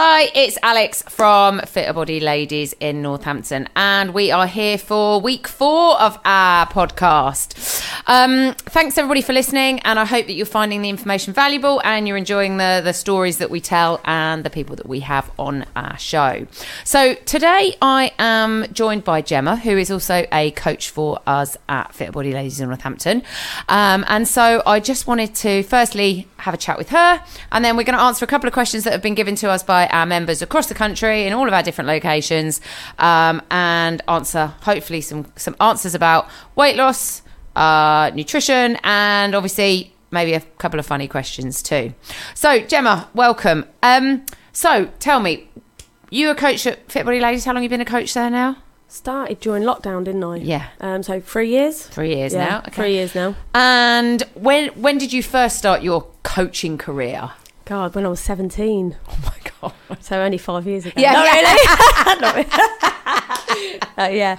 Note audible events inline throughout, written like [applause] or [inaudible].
Hi, it's Alex from Fitter Body Ladies in Northampton, and we are here for week four of our podcast. Um, thanks everybody for listening, and I hope that you're finding the information valuable and you're enjoying the the stories that we tell and the people that we have on our show. So today I am joined by Gemma, who is also a coach for us at Fitter Body Ladies in Northampton, um, and so I just wanted to firstly have a chat with her, and then we're going to answer a couple of questions that have been given to us by our members across the country in all of our different locations, um, and answer hopefully some some answers about weight loss, uh, nutrition, and obviously maybe a couple of funny questions too. So Gemma, welcome. Um, so tell me, you a coach at Fit Body Ladies? How long you been a coach there now? Started during lockdown, didn't I? Yeah. Um, so three years. Three years yeah, now. Okay. Three years now. And when when did you first start your coaching career? God, when I was 17. Oh my god. So only five years ago. Yeah, Not yeah. really. [laughs] [laughs] [laughs] Uh, yeah.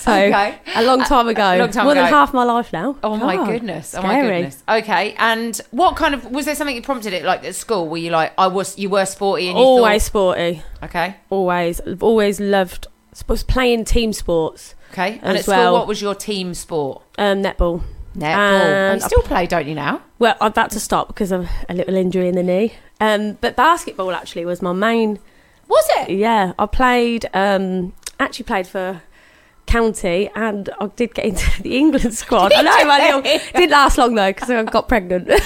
So Okay. a long time ago. long time More than half my life now. Oh my God, goodness! Oh my scary. goodness! Okay, and what kind of was there something that prompted it? Like at school, were you like I was? You were sporty, and you Always sporty. okay, Always. Always loved sports, playing team sports. okay. And As at school, well. what was your team sport? Um, netball. Netball. And And you still play, don't you now? Well, I've had to stop because of a little injury in the knee. Um, but basketball actually was my main Was it? Yeah, I played. Um, actually played for county, and I did get into [laughs] the England squad. I know, my little, didn't last long though because I got pregnant. [laughs]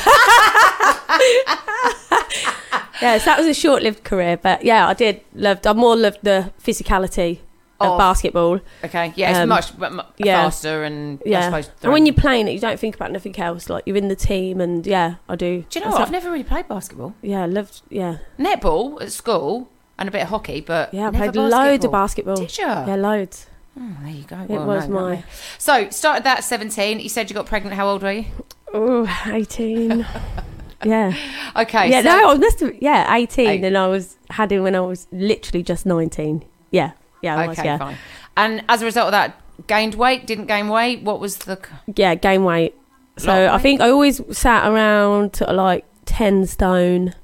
yeah, so that was a short-lived career, but yeah, I did loved. I more loved the physicality of Of- basketball. Okay, yeah, it's Um, much mu- mu- yeah. faster and I Yeah, and when you're playing it, you don't think about nothing else. Like you're in the team, and yeah, I do. do you know I I've never really played basketball. Yeah, I loved. Yeah, Netball at school and a bit of hockey, but yeah, I played loads of basketball. basketball. Did you? Yeah, loads. Oh, there you go. It Well, was no, my- So started that at seventeen. You said you got pregnant. How old were you? Oh, 18. [laughs] yeah. Okay. yeah, so- no, I must have, yeah, 18, and I was had him when I was literally just 19. Yeah, yeah, I was, Okay, yeah. fine. And as a result of that, gained weight, didn't gain weight. What was the? Yeah, gain weight. So I think I always sat around like 10 stone.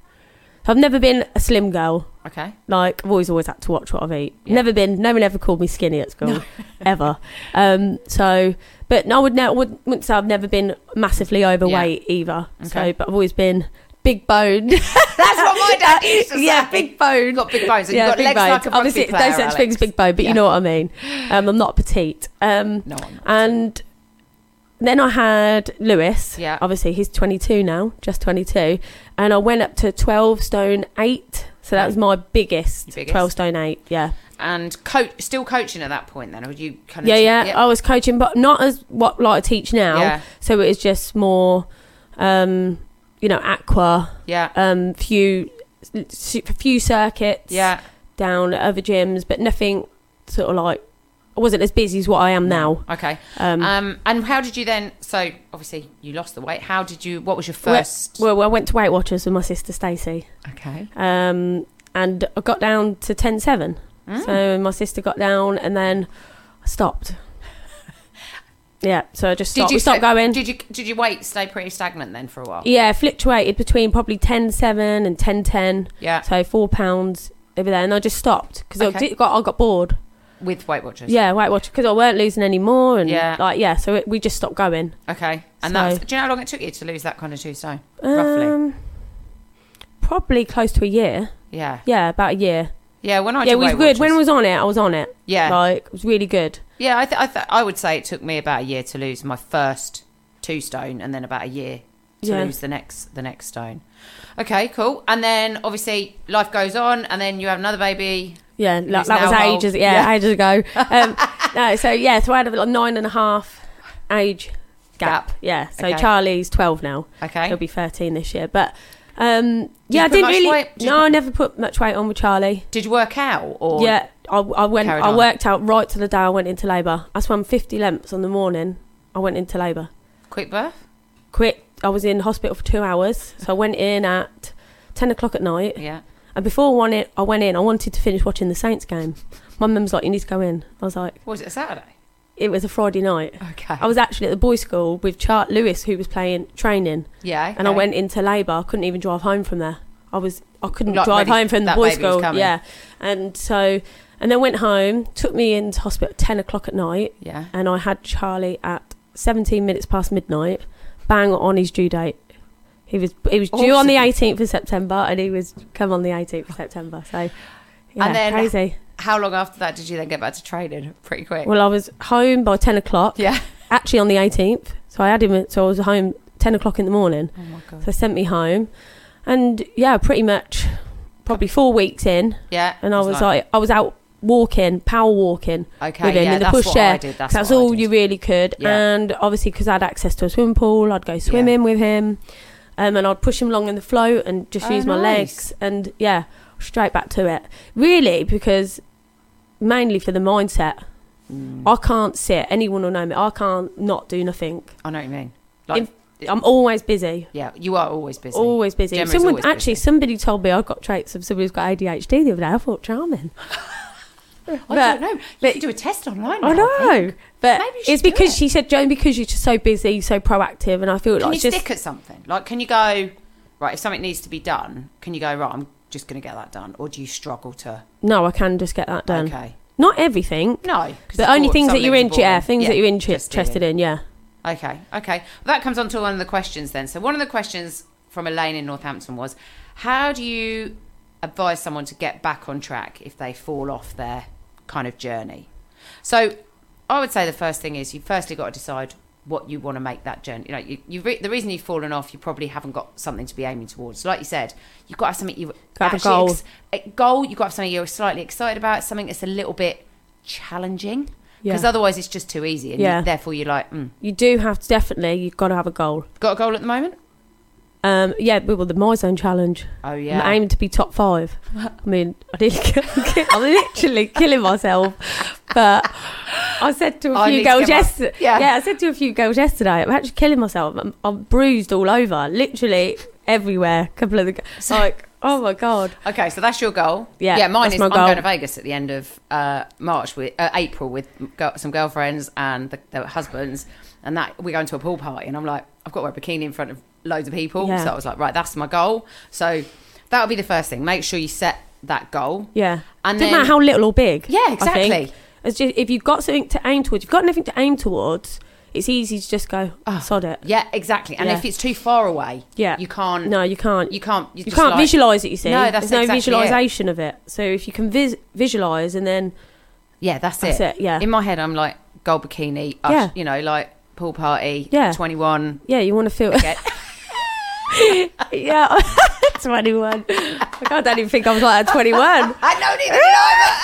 I've never been a slim girl. Okay. Like, I've always, always had to watch what I've eaten. Yeah. Never been, no one ever called me skinny at school, no. [laughs] ever. Um, so, but no, I would ne- would, wouldn't say I've never been massively overweight either. Okay. So, but I've always been big boned. [laughs] That's what my dad used to [laughs] yeah, say. big bone. You got big bones. Yeah, big legs bones. like Obviously, player, no such Alex. thing as big bone, but Yeah. you know what I mean. Um, I'm not petite. Um, No, not. and then I had Lewis. Yeah. Obviously, he's 22 now, just 22, and I went up to 12 stone eight. So that was my biggest, biggest. 12 stone eight. Yeah. And coach, still coaching at that point then, or you kind of? Yeah, yeah. I was coaching, but not as what like I teach now. Yeah. So it was just more, um, you know, aqua, yeah, um, few, few circuits. yeah. down at other gyms, but nothing sort of like I wasn't as busy as what I am now. Okay. Um, Um, and how did you then? So obviously you lost the weight. How did you? What was your first? well, I went to Weight Watchers with my sister Stacey, okay. um, and I got down to ten seven. Mm. So my sister got down, and then I stopped. [laughs] Yeah, so I just stopped. we stopped sta- going. Did you? Did your weight stay pretty stagnant then for a while? yeah, fluctuated between probably ten seven and ten ten. Yeah. So four pounds over there, and I just stopped because Okay. I got I got bored. With Weight Watchers. Yeah, Weight Watchers because I weren't losing any more, and Yeah. like yeah, so it, we just stopped going. Okay. And So- that's. Do you know how long it took you to lose that kind of two stone? Roughly. Um, probably close to a year. Yeah. Yeah, about a year. Yeah. When I yeah, did it was Weight good. When I Watchers- was on it, I was on it. Yeah. Like, it was really good. Yeah, I, th- I, th- I would say it took me about a year to lose my first two stone, and then about a year to Yeah. lose the next the next stone. Okay, cool. And then obviously life goes on, and then you have another baby. Yeah, like, that was old. ages. Yeah, Yeah. ages ago. [laughs] Um, no, so yeah, so I had a nine and a half age gap. Gap. Yeah, so Okay. Charlie's twelve now. Okay. He'll be thirteen this year. But um, yeah, I didn't really. weight- did no, I never put much weight on with Charlie. Did you work out or yeah, I, I went. I worked out right to the day I went into labour. I swam fifty lengths on the morning. I went into labour. quick birth? quick. I was in hospital for two hours, so I went in at ten o'clock at night. Yeah. And before I went in, I went in. I wanted to finish watching the Saints game. My mum's like, "You need to go in." I was like, was it a Saturday? "It was a Friday night." Okay. I was actually at the boys' school with Chart Lewis, who was playing training, yeah. and I went into labour. I couldn't even drive home from there. I was I couldn't Like, drive ready- home from the boys' school. Yeah, and so and then went home. Took me into hospital at ten o'clock at night, Yeah. and I had Charlie at seventeen minutes past midnight, bang on his due date. He was he was due on the eighteenth of September, and he was come on the eighteenth of September. So yeah, And then- crazy. How long after that did you then get back to training? Pretty quick. Well, I was home by ten o'clock. yeah. Actually, on the eighteenth, so I had him. So I was home ten o'clock in the morning. Oh my god. So they sent me home, and yeah, pretty much probably four weeks in, Yeah. and I was like, I was out walking, power walking okay, with him yeah, in the that's push what chair. I did. That's, That's, all you really could, Yeah. and obviously because I had access to a swimming pool, I'd go swimming with him, um, and I'd push him along in the float and just Oh, use my nice. legs, and yeah, straight back to it. Really, because mainly for the mindset. Mm. I can't sit. Anyone will know me. I can't not do nothing. I know what you mean. Like, I'm always busy. yeah, you are always busy. Always busy. Gemma's Someone always actually, busy. somebody told me I've got traits of somebody who's got ADHD the other day. I thought charming. [laughs] I but- don't know. You but- could do a test online. I know, think. but Maybe it's because it. she said, Joan, because you're just so busy, so proactive, and I feel Can like you just stick at something? Like, can you go right if something needs to be done? Can you go right? I'm just going to get that done, or do you struggle to? no, I can just get that done. Okay, Not everything, No, but only things that you're things in, are yeah, things Yeah, that you're interested in, yeah. Okay, okay. Well, that comes on to one of the questions then. So one of the questions from Elaine in Northampton was, how do you advise someone to get back on track if they fall off their kind of journey? So I would say the first thing is you firstly got to decide what you want to make that journey. You know, you, you re- the reason you've fallen off, you probably haven't got something to be aiming towards. So like you said, you've got to have something you Got to have a actually goal. ex- a goal. You've got to have something you're slightly excited about, something that's a little bit challenging. Because Yeah. otherwise, it's just too easy, and you- Yeah. therefore you're like, mm. You do have to definitely. You've got to have a goal. got a goal at the moment. Um, yeah, well, the Myzone challenge. Oh yeah. I'm aiming to be top five. [laughs] I mean, I did. I'm literally killing myself. But I said to a I few girls yesterday. Yeah. Yeah. I said to a few girls yesterday. I'm actually killing myself. I'm, I'm bruised all over, literally everywhere. A couple of the g- like, oh my god. Okay, so that's your goal. Yeah, yeah. Mine is my I'm going to Vegas at the end of uh, March with uh, April with go- some girlfriends and the, their husbands, and that we're going to a pool party, and I'm like, I've got to wear a bikini in front of loads of people, Yeah. so I was like, right, that's my goal. So that'll be the first thing. Make sure you set that goal, Yeah. and Doesn't then matter how little or big. yeah, exactly. Just if you've got something to aim towards, you've got nothing to aim towards. It's easy to just go, Ah. sod it. Yeah, exactly. And Yeah. if it's too far away, Yeah. you can't. No, you can't. You can't. You, can't like- visualize it. You see, No, that's there's no exactly it. visualization of it. So if you can vis- visualize and then Yeah, that's, that's it. it. Yeah, In my head, I'm like gold bikini. Ush, Yeah. You know, like pool party. Yeah. 21. yeah, you want to feel. [laughs] Yeah, [laughs] twenty-one. I don't even think I was like at twenty-one. [laughs] I don't even know.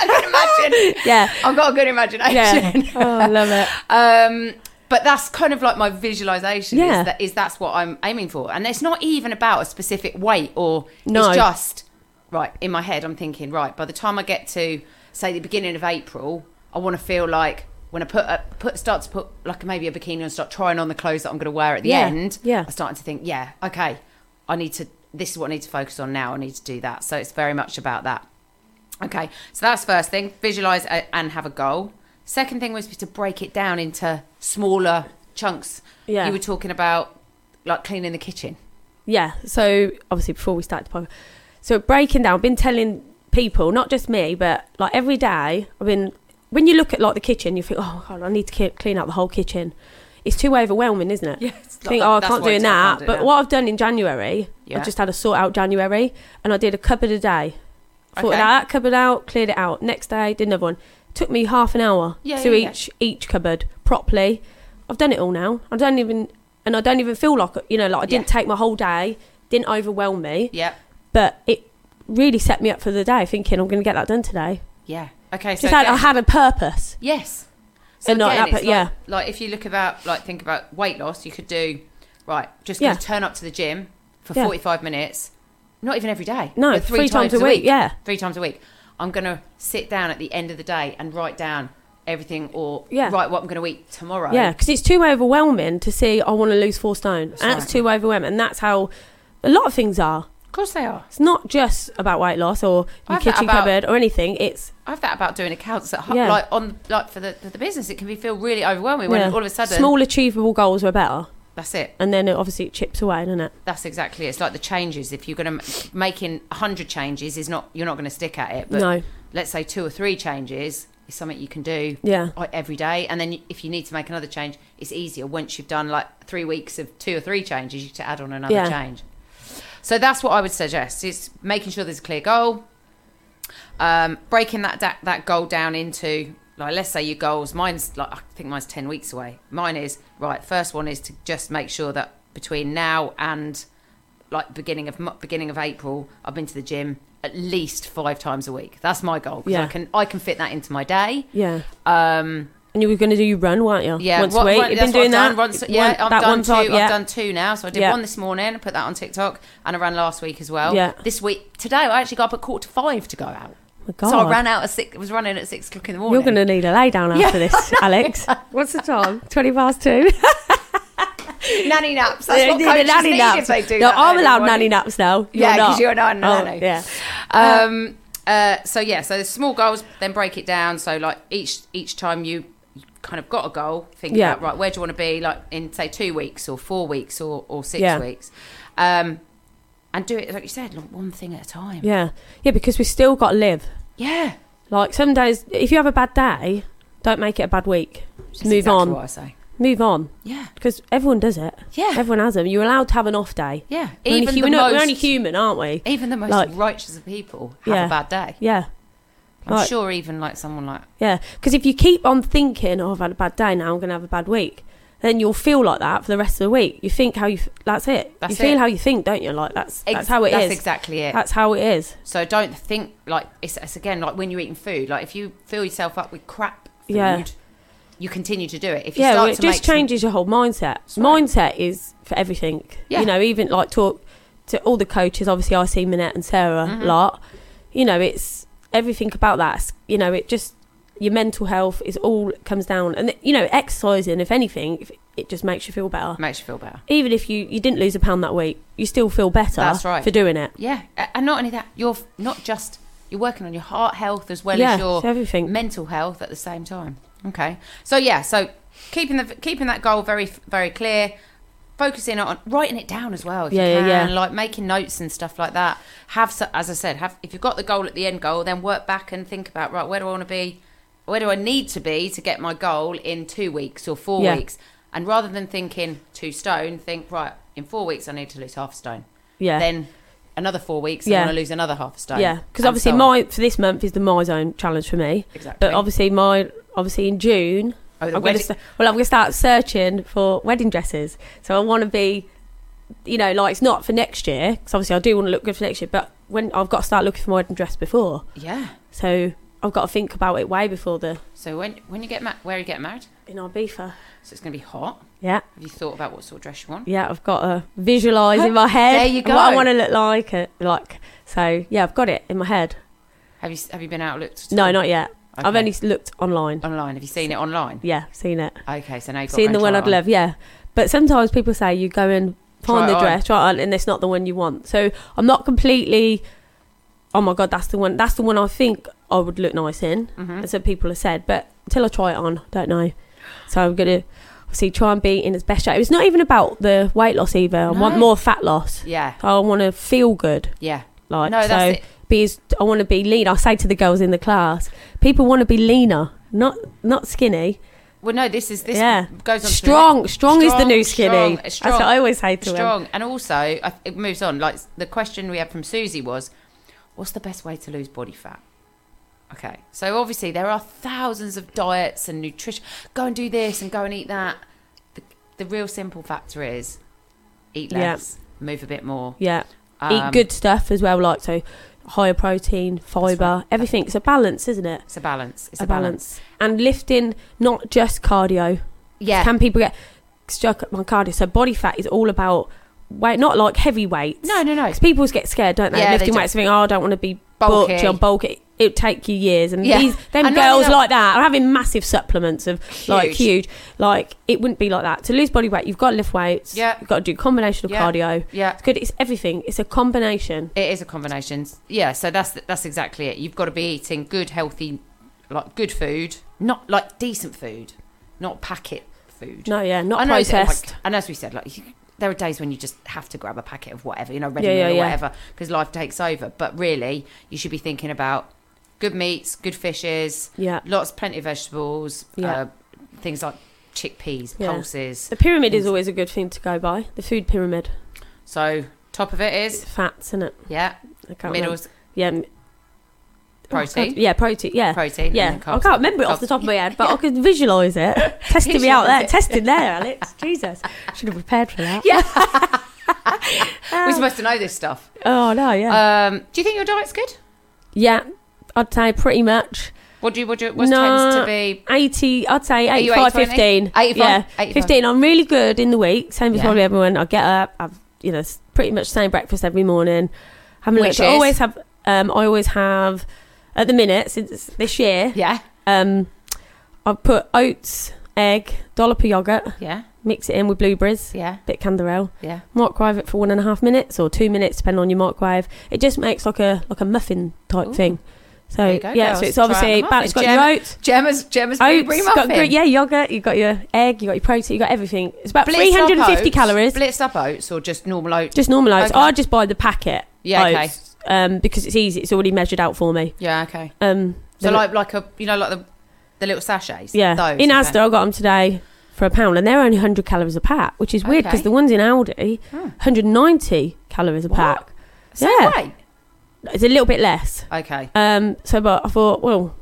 I can imagine. [laughs] Yeah, I've got a good imagination. yeah. Oh, I love it. Um, but that's kind of like my visualization. Yeah. Is that is that's what I'm aiming for, and it's not even about a specific weight or No. it's just right in my head. I'm thinking right by the time I get to say the beginning of April, I want to feel like when I put a, put start to put like maybe a bikini and start trying on the clothes that I'm going to wear at the Yeah, end. yeah. I'm starting to think, yeah, okay, I need to. This is what I need to focus on now. I need to do that. So it's very much about that. Okay, so that's first thing. Visualize a- and have a goal. Second thing was to break it down into smaller chunks. Yeah. You were talking about like cleaning the kitchen. Yeah. So obviously, before we start the podcast, so breaking down, I've been telling people, not just me, but like every day, I've been. When you look at like the kitchen, you think, oh god, I need to clean out the whole kitchen. It's too overwhelming, isn't it? [laughs] Yes. think, oh, I can't do that. But what I've done in January, Yeah. I just had a sort out January, and I did a cupboard a day. Sorted Okay. that cupboard out, cleared it out. Next day, did another one. Took me half an hour Yeah, to yeah, each each cupboard properly. I've done it all now. I don't even, and I don't even feel like you know, like I didn't Yeah. take my whole day. Didn't overwhelm me, Yeah. but it really set me up for the day. Thinking I'm going to get that done today. Yeah. Okay. So Just had, I again- had a purpose. yes. So And not again, that, but yeah. like, if you look about like think about weight loss, you could do right. Just gonna Yeah. turn up to the gym for Yeah. 45 minutes. Not even every day. No, but three, times, a week. Yeah, three times a week. I'm going to sit down at the end of the day and write down everything or Yeah. write what I'm going to eat tomorrow. Yeah, because it's too overwhelming to see I want to lose four stone. That's That's right. too overwhelming. And that's how a lot of things are. Of course they are. It's not just about weight loss or your kitchen about- cupboard or anything. It's I have that about doing accounts at home, Yeah. like on like for the the business. It can be feel really overwhelming when yeah, all of a sudden small achievable goals are better. That's it. and then it, obviously it chips away, doesn't it? That's exactly it. It's like the changes. If you're going to making hundred changes, is not you're not going to stick at it. But no, let's say two or three changes is something you can do yeah, like, every day. And then if you need to make another change, it's easier once you've done like three weeks of two or three changes. You to add on another Yeah. change. So that's what I would suggest: is making sure there's a clear goal, um, breaking that da- that goal down into like let's say your goals. Mine's like I think mine's ten weeks away. Mine is right. First one is to just make sure that between now and like beginning of beginning of April, I've been to the gym at least five times a week. That's my goal. 'cause I can I can fit that into my day. yeah. Um, And you were going to do your run, weren't you? yeah, once what- a week. what- You've been doing that. once- One- yeah, I've that done one two. time, yeah. I've done two now. So I did Yeah. one this morning. I put that on TikTok, and I ran last week as well. Yeah. This week, today, I actually got up at quarter to five to go out. Oh my God. So I ran out at six. Was running at six o'clock in the morning. You're going to need a lay down after Yeah. this, [laughs] Alex. What's the time? Twenty past two. [laughs] nanny naps. That's what coaches nanny need naps. if they do no, that I'm allowed nanny naps now. Yeah, You're 'cause not. you're not a Oh, nanny. yeah. Um. Uh. So yeah. So the small goals. Then break it down. So like each each time you kind of got a goal, think Yeah. about right. Where do you want to be? Like in say two weeks or four weeks or or six Yeah. weeks. Um. And do it like you said, like one thing at a time. Yeah. Yeah, because we still got to live. Yeah. Like some days, if you have a bad day, don't make it a bad week. Just move exactly on. What I say. Move on. Yeah. Because everyone does it. Yeah. Everyone has them. You're allowed to have an off day. Yeah. We're only, Even hu- the we're, most, we're only human, aren't we? even the most like- righteous of people have Yeah. a bad day. Yeah. I'm Like- sure even like someone like Yeah. Because if you keep on thinking, oh, I've had a bad day now, I'm going to have a bad week, then you'll feel like that for the rest of the week. You think how you, f- that's it. That's you feel it. how you think, don't you? Like, that's, that's Ex- how it is. That's exactly it. That's how it is. So don't think like it's, it's again like when you're eating food. Like if you fill yourself up with crap food, Yeah. you continue to do it. If you yeah, start well, it just make some- changes your whole mindset. Right. Mindset is for everything. Yeah. You know, even like talk to all the coaches. Obviously, I see Minette and Sarah Mhm. a lot. You know, it's everything about that. You know, it just your mental health is all comes down, and you know, exercising. If anything, if it just makes you feel better. makes you feel better. Even if you you didn't lose a pound that week, you still feel better. That's right. for doing it. Yeah, and not only that, you're not just you're working on your heart health as well yeah, as your everything. mental health at the same time. Okay, so yeah, so keeping the keeping that goal very very clear, focusing on writing it down as well. If Yeah, you yeah, can, yeah. like making notes and stuff like that. Have as I said, have if you've got the goal at the end goal, then work back and think about right where do I want to be, where do I need to be to get my goal in two weeks or four Yeah. weeks, and rather than thinking two stone, think right in four weeks I need to lose half a stone. yeah, Then another four weeks Yeah. I want to lose another half a stone. yeah. Because obviously, so my for this month is the Myzone challenge for me. exactly. But obviously, my obviously in June Oh, I'm going to well, I'm going to start searching for wedding dresses. So I want to be, you know, like it's not for next year because obviously I do want to look good for next year. But when I've got to start looking for my wedding dress before, yeah. so I've got to think about it way before the So when when you get ma- where are you getting married? in Ibiza. So it's going to be hot. Yeah, Have you thought about what sort of dress you want? yeah, I've got to visualise in my head There you go. what I want to look like. uh, Like so, yeah, I've got it in my head. Have you have you been out looked? No, not yet. I've only looked online. online. Have you seen it online? Yeah, seen it. Okay, so now you've Seen the one I'd on. love, yeah. But sometimes people say you go and find the on. dress, try it on, and it's not the one you want. So I'm not completely. Oh my god, that's the one. That's the one I think I would look nice in. Mhm. And some people have said, but until I try it on, don't know. So I'm gonna obviously try and be in its best shape. It's not even about the weight loss either. I want more fat loss. Yeah, I want to feel good. yeah. Like No, so, it. Be as, I want to be lean. I say to the girls in the class, people want to be leaner, not not skinny. Well, no, this is this Yeah. goes on to strong, strong, is the new skinny. strong, That's what I always say to strong, and also I, it moves on. Like the question we had from Susie was, "What's the best way to lose body fat?" Okay, so obviously there are thousands of diets and nutrition. Go and do this and go and eat that. The, the real simple factor is eat Yeah. less, move a bit more, Yeah, um, eat good stuff as well, like so higher protein, fibre, right. everything. It's a balance, isn't it? It's a balance. It's a balance. And lifting, not just cardio. Yeah. Can people get stuck at my cardio? So body fat is all about weight, not like heavy weights. no, no, no. Because people get scared, don't they? Yeah, Lifting do. weights, think, oh, I don't want to be Bulky. bulky. I'm bulky. It'll take you years. And Yeah. these, them And girls like that are having massive supplements of like Huge. huge. Like it wouldn't be like that. To lose body weight, you've got to lift weights. Yeah. You've got to do a combination of Yeah. cardio. Yeah. It's good. It's everything. It's a combination. It is a combination. Yeah, so that's that's exactly it. You've got to be eating good, healthy, like good food, not like decent food, not packet food. No, yeah, not I know, like, processed. and as we said, like you, there are days when you just have to grab a packet of whatever, you know, ready Yeah, meal yeah, or whatever, because life takes over. But really, you should be thinking about good meats, good fishes, yeah. lots, plenty of vegetables, Yeah. uh, things like chickpeas, Yeah. pulses. The pyramid is always a good thing to go by. The food pyramid. So top of it is It's fats, isn't it? yeah, I can't remember. Yeah. m- Oh, protein, yeah, protein. Yeah. protein. and Yeah, then I can't remember it off the top of my head, but I [laughs] could visualise it. [laughs] Testing me out there, testing there, [laughs] Alex. Jesus, should have prepared for that. Yeah. We're supposed to know this stuff. Oh no, yeah, Um, do you think your diet's good? yeah. I'd say pretty much What do you? What do you? What No. tends to be? eighty. I'd say Are you 85, 80, 15. 85? Yeah, 85. 15. I'm really good in the week. Same as Yeah. probably everyone. I get up. I've you know pretty much same breakfast every morning. Having Which. I always have. Um, I always have. At the minute, since this year, Yeah, um, I've put oats, egg, dollop of yogurt, yeah, mix it in with blueberries, yeah, bit of canderel. yeah. microwave it for one and a half minutes or two minutes, depending on your microwave. It just makes like a like a muffin type Ooh. thing. So There you go, yeah, girls. so it's Try obviously balanced. It's got muffin. your oats, Gemma's Gemma's oats, blueberry got muffin. gre- yeah, yogurt. You've got your egg. You've got your protein. You've got everything. It's about Blitzed three hundred and up fifty oats? calories. Blitzed up oats or just normal oats? Just normal oats. Okay. I just buy the packet. Yeah, okay. oats, Um, because it's easy. It's already measured out for me. Yeah, okay. Um, So like like a you know like the the little sachets. yeah, those, in okay. Asda I got them today for a pound, and they're only hundred calories a pack, which is weird because Okay. the ones in Aldi, Hmm. hundred ninety calories a pack. Same yeah. way. It's a little bit less. Okay. Um, so, but I thought, well,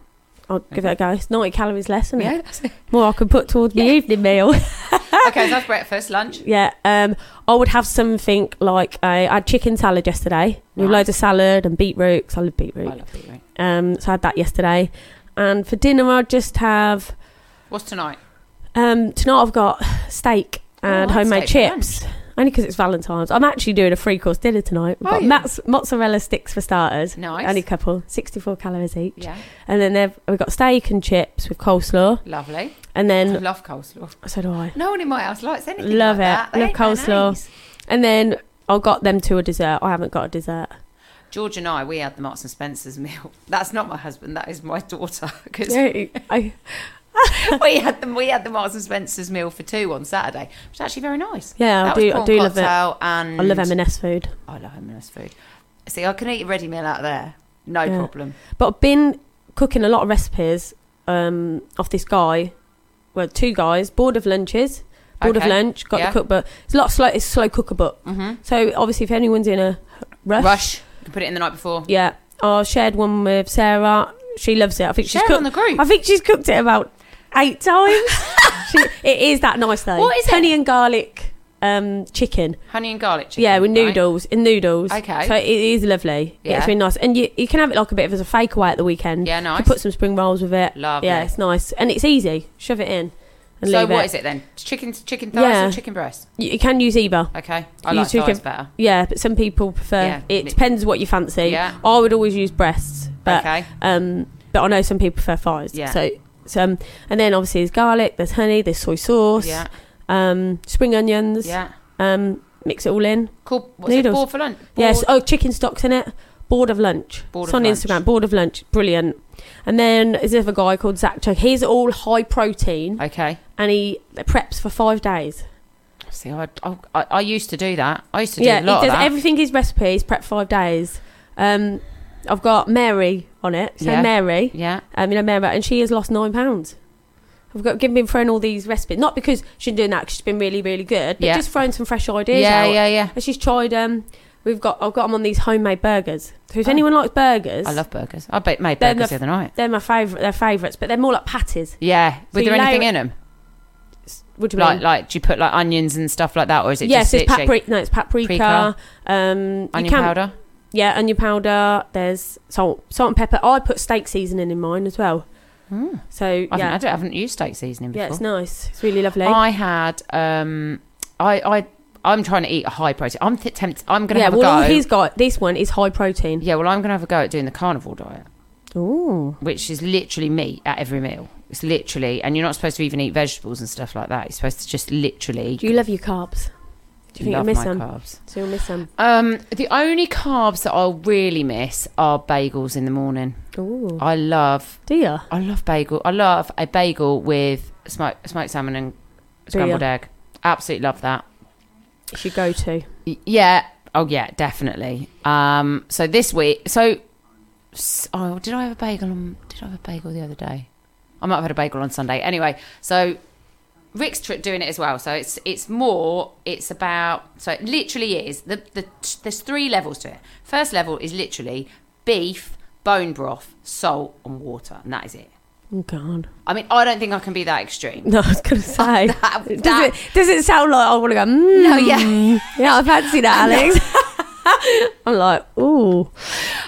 I'll give it a go. It's 90 calories less, isn't Yeah. it? That's it. More I could put towards my Yeah. evening meal. [laughs] okay, so that's breakfast, lunch. yeah. Um, I would have something like a, I had chicken salad yesterday with Nice. loads of salad and beetroot. 'cause I love beetroot. I love beetroot. Um, so I had that yesterday. And for dinner, I'd just have. What's tonight? Um, tonight I've got steak and Oh, homemade steak chips. Only because it's Valentine's. I'm actually doing a three course dinner tonight. We've got mats- mozzarella sticks for starters. Nice. Only a couple, 64 calories each. Yeah. And then they've, we've got steak and chips with coleslaw. Lovely. And I then, love coleslaw. so do I. No one in my house likes anything Love like it. They Love coleslaw. mayonnaise. And then I've got them to a dessert. I haven't got a dessert. George and I, we had the Marks and Spencer's meal. [laughs] That's not my husband. That is my daughter. [laughs] Because I, [laughs] we had them. We had the Marks and Spencer's meal for two on Saturday, which was actually very nice. yeah, I That was do. I do love it. And I love M&S food. I love M&S food. See, I can eat a ready meal out there, no Yeah. problem. But I've been cooking a lot of recipes um, off this guy. Well, two guys. Bored of Lunches. Bored Okay. of lunch. Got Yeah. the cookbook. It's a lot of slow. It's a slow cooker book. Mm-hmm. So obviously, if anyone's in a rush, Rush. You can put it in the night before. yeah. I shared one with Sarah. She loves it. I think Share she's cooked. the group. I think she's cooked it about eight times. [laughs] she, it is that nice though. What is it? Honey and garlic um, chicken. Honey and garlic chicken. yeah, with right? noodles. In noodles. Okay. So it is lovely. Yeah. It's really nice, and you you can have it like a bit of as a fake away at the weekend. Yeah, You nice. put some spring rolls with it. Lovely. Yeah, it's nice and it's easy. Shove it in and so what it. is it then? Chicken, chicken thighs Yeah. or chicken breast? You, you can use either. Okay, I You like took thighs better. Yeah, but some people prefer. Yeah. It depends what you fancy. Yeah. I would always use breasts, but okay. um, but I know some people prefer thighs. Yeah. So, so um, and then obviously there's garlic, there's honey, there's soy sauce, Yeah. um, spring onions. Yeah. Um, mix it all in. Cool. What's Noodles. it? Bored for lunch. Yes. Bored- Oh, chicken stocks in it. Bored of Lunch. Bored it's of on lunch. Instagram. Bored of Lunch. Brilliant. And then there's another guy called Zack Chug. He's all high protein Okay. and he preps for five days. See, I, I, I used to do that. I used to do yeah, a he lot does of that. He does everything his recipes, prep five days. Um, I've got Mary on it. So Yeah. Mary, yeah. um, you know Mary, and she has lost nine pounds. I've got given been throwing all these recipes, not because she's doing that, 'cause she's been really, really good, but Yeah. just throwing some fresh ideas Yeah, out. yeah, yeah. And she's tried. Um, we've got I've got them on these homemade burgers. So if Oh. anyone likes burgers, I love burgers. I ba- made They're burgers the the other night. they're my favourite. They're favourites, but they're more like patties. Yeah. Was you there anything layer- in them? What do you Like, mean? like, do you put like onions and stuff like that, or is it yes, just it's literally paprika. No, it's paprika. Paprika. Um, you onion can- powder? Yeah, onion powder. There's salt, salt and pepper. I put steak seasoning in mine as well. Mm. So I, haven't, yeah, I, don't- I haven't used steak seasoning before. yeah, it's nice. It's really lovely. I had. Um, I, I, I'm trying to eat a high protein. I'm th- tempted. I'm going to yeah, have well, a go. he's got this one is high protein. Yeah, well, I'm going to have a go at doing the carnivore diet, Ooh, which is literally meat at every meal. It's literally, and you're not supposed to even eat vegetables and stuff like that. You're supposed to just literally do you love your carbs? Do you think love you'll miss them? carbs. So you'll miss them. Um, the only carbs that I'll really miss are bagels in the morning. Ooh, I love, do you? I love bagel. I love a bagel with smoked smoked salmon and scrambled egg. Absolutely love that. It's your go-to. Y- Yeah. Oh yeah, definitely. Um, so this week, so s- oh, did I have a bagel? On, did I have a bagel the other day? I might have had a bagel on Sunday. Anyway, so Rick's doing it as well. So it's it's more. It's about. So it literally is the the. There's three levels to it. First level is literally beef, bone broth, salt, and water, and that is it. Oh God. I mean, I don't think I can be that extreme. No, I was gonna [laughs] say. That- does it does it sound like I want to go? Mm, No, yeah. yeah, I fancy that, [laughs] Alex. [laughs] [laughs] I'm like, ooh,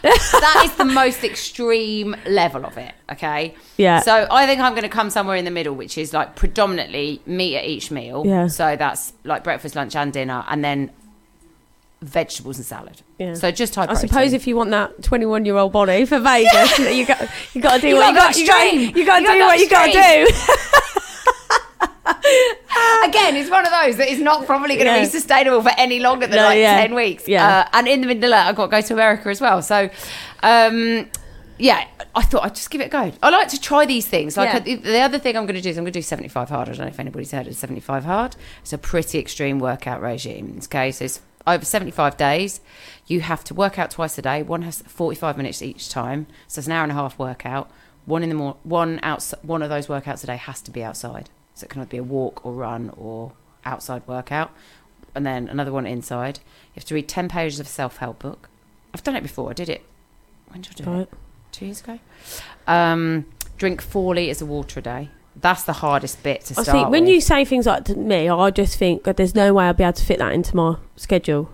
that is the [laughs] most extreme level of it. Okay. yeah, So I think I'm going to come somewhere in the middle, which is like predominantly meat at each meal. Yeah. So that's like breakfast, lunch, and dinner, and then vegetables and salad. yeah. So just high I protein. suppose if you want that 21 year old body for Vegas, [laughs] you got you got to do You what got. You got you got to do what you got to do. Again, it's one of those that is not probably going to Yeah. be sustainable for any longer than No, like yeah. ten weeks. Yeah. Uh, and in the middle, of that, I've got to go to America as well. So. Um, yeah, I thought I'd just give it a go. I like to try these things. Like Yeah. uh, the other thing I'm going to do is I'm going to do 75 hard. I don't know if anybody's heard of 75 hard. It's a pretty extreme workout regime. Okay, so it's over 75 days. You have to work out twice a day. One has 45 minutes each time, so it's an hour and a half workout. One in the mor- one outs- one of those workouts a day has to be outside. So it can either be a walk or run or outside workout, and then another one inside. You have to read 10 pages of a self-help book. I've done it before. I did it. When did I do it? Two years ago. Um, drink four litres of water a day. That's the hardest bit to I start think when with. you say things like to me, I just think that there's no way I'll be able to fit that into my schedule.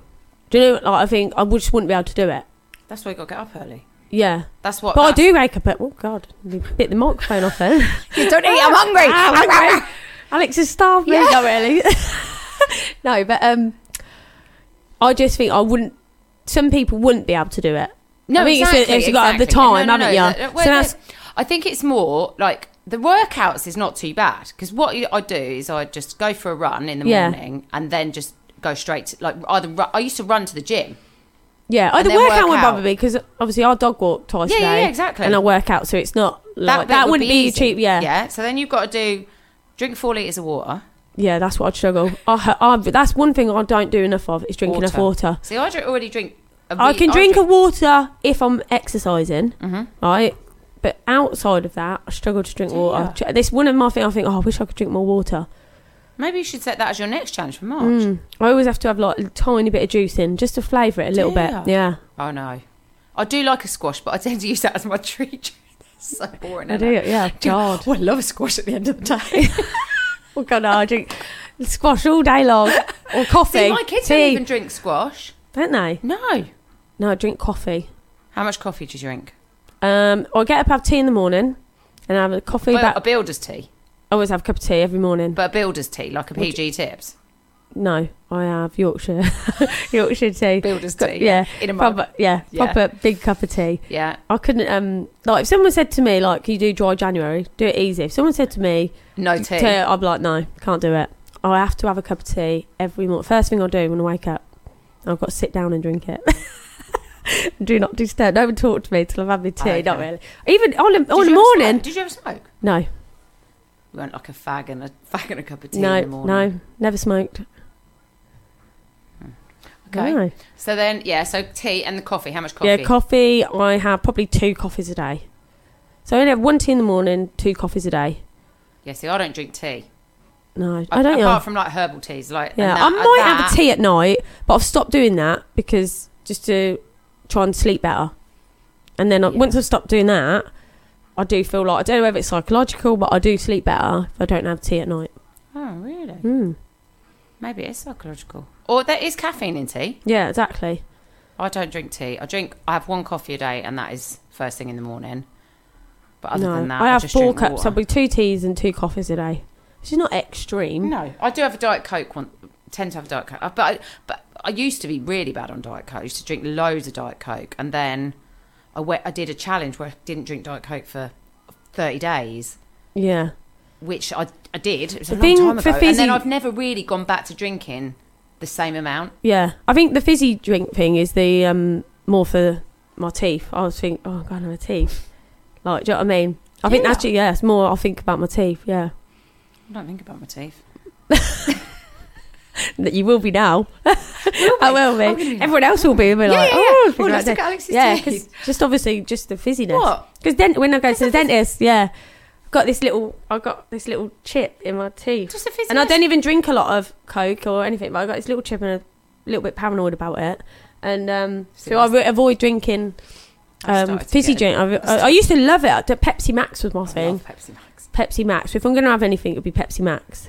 Do you know? Like I think I just wouldn't be able to do it. That's why you got to get up early. Yeah, That's what. but I do wake up at. Oh God, you bit the microphone off then. [laughs] You don't eat. I'm hungry. [laughs] I'm hungry. Alex has starved me. Yeah. Not really. [laughs] no, but um, I just think I wouldn't. Some people wouldn't be able to do it. No, I think it's- exactly, it's you've got to have the exactly. time, haven't you? the- well, So that's- I think it's more like the workouts is not too bad because what you- I do is I just go for a run in the Yeah. morning and then just go straight to like either I used to run to the gym. Yeah, I And the workout work wouldn't bother me because obviously our dog walk twice Yeah, a yeah, day. yeah, exactly. And I work out, so it's not like, bit that, would wouldn't be, easy. cheap. Yeah. yeah, Yeah. So then you've got to do drink four liters of water. Yeah, that's what I'd struggle. I, I, that's one thing I don't do enough of is drink enough water. See, I dr- already drink. a I re- can drink a water if I'm exercising, Mhm. right? But outside of that, I struggle to drink water. This one of my things. I think, oh, I wish I could drink more water. Maybe you should set that as your next challenge for March. Mm. I always have to have like a tiny bit of juice in just to flavour it a little Do bit. Yeah, Oh no, I do like a squash, but I tend to use that as my [laughs] treat. It's so boring. I do. it? Yeah, [laughs] God. Oh, I love a squash at the end of the day. [laughs] Oh God, no, I drink squash all day long or coffee. See, my kids don't tea, even drink squash. don't they? No. No, I drink coffee. How much coffee do you drink? Um, I get up have tea in the morning, and I have a coffee. Well, a builder's tea, I always have a cup of tea every morning. but a builder's tea, like a Would PG tips. No, I have Yorkshire, [laughs] Yorkshire tea. Builder's tea. yeah, In a mug. proper, yeah, Yeah. proper big cup of tea. Yeah. I couldn't. Um, like if someone said to me, like, can you do dry January, do it easy. If someone said to me, No tea. tea, I'd be like, no, can't do it. I have to have a cup of tea every morning. First thing I do when I wake up, I've got to sit down and drink it. [laughs] do not disturb. Don't even talk to me till I've had my tea. Okay. Not really. Even on the, Did on you ever morning. Smoke? Did you ever smoke? No, You weren't like a fag and a [laughs] fag and a cup of tea no, in the morning. no, never smoked. Hmm. Okay. No. So then, yeah. So tea and the coffee. How much coffee? Yeah, coffee. I have probably two coffees a day. So I only have one tea in the morning, two coffees a day. Yeah. See, I don't drink tea. No, I I don't. Apart know. from like herbal teas, like Yeah, and I uh, that- might have a tea at night, but I've stopped doing that because just to try and sleep better. And then I Yeah. once I've stopped doing that, I do feel like I don't know whether it's psychological, but I do sleep better if I don't have tea at night. Oh, really? Mm. Maybe it is psychological. Or there is caffeine in tea. Yeah, exactly. I don't drink tea. I drink. I have one coffee a day, and that is first thing in the morning. But other no, than that, I I, have four cups. I'll be two teas and two coffees a day, which is not extreme. No, I do have a diet coke. One tend to have a diet coke, Uh, but I, but I used to be really bad on diet coke. I used to drink loads of diet coke, and then I went. I did a challenge where I didn't drink diet coke for thirty days, Yeah, which I I did. It was a The long time ago, and then I've never really gone back to drinking the same amount. yeah. I think the fizzy drink thing is the um more for my teeth. I was thinking, oh, god, I'm going to my teeth. Like, do you know what I mean? I think Yeah. that's yeah, it's more. I think about my teeth. Yeah. I don't think about my teeth. [laughs] that you will be now. [laughs] I will be. Be Everyone else will be. We'll be Yeah, like, yeah, oh, yeah. figure Oh, let's that." look at Alex's yeah, teeth. 'cause just obviously just the fizziness. What? Because then when I go to the dentist, yeah, I've got this little, I got this little chip in my teeth, Just a fizziness. and I don't even drink a lot of Coke or anything, but I got this little chip and a little bit paranoid about it, and um, so I re- avoid drinking I've um, started to fizzy get drink. I, I, I used to love it. The Pepsi Max was my I thing. love Pepsi Max. Pepsi Max. If I'm going to have anything, it'll be Pepsi Max.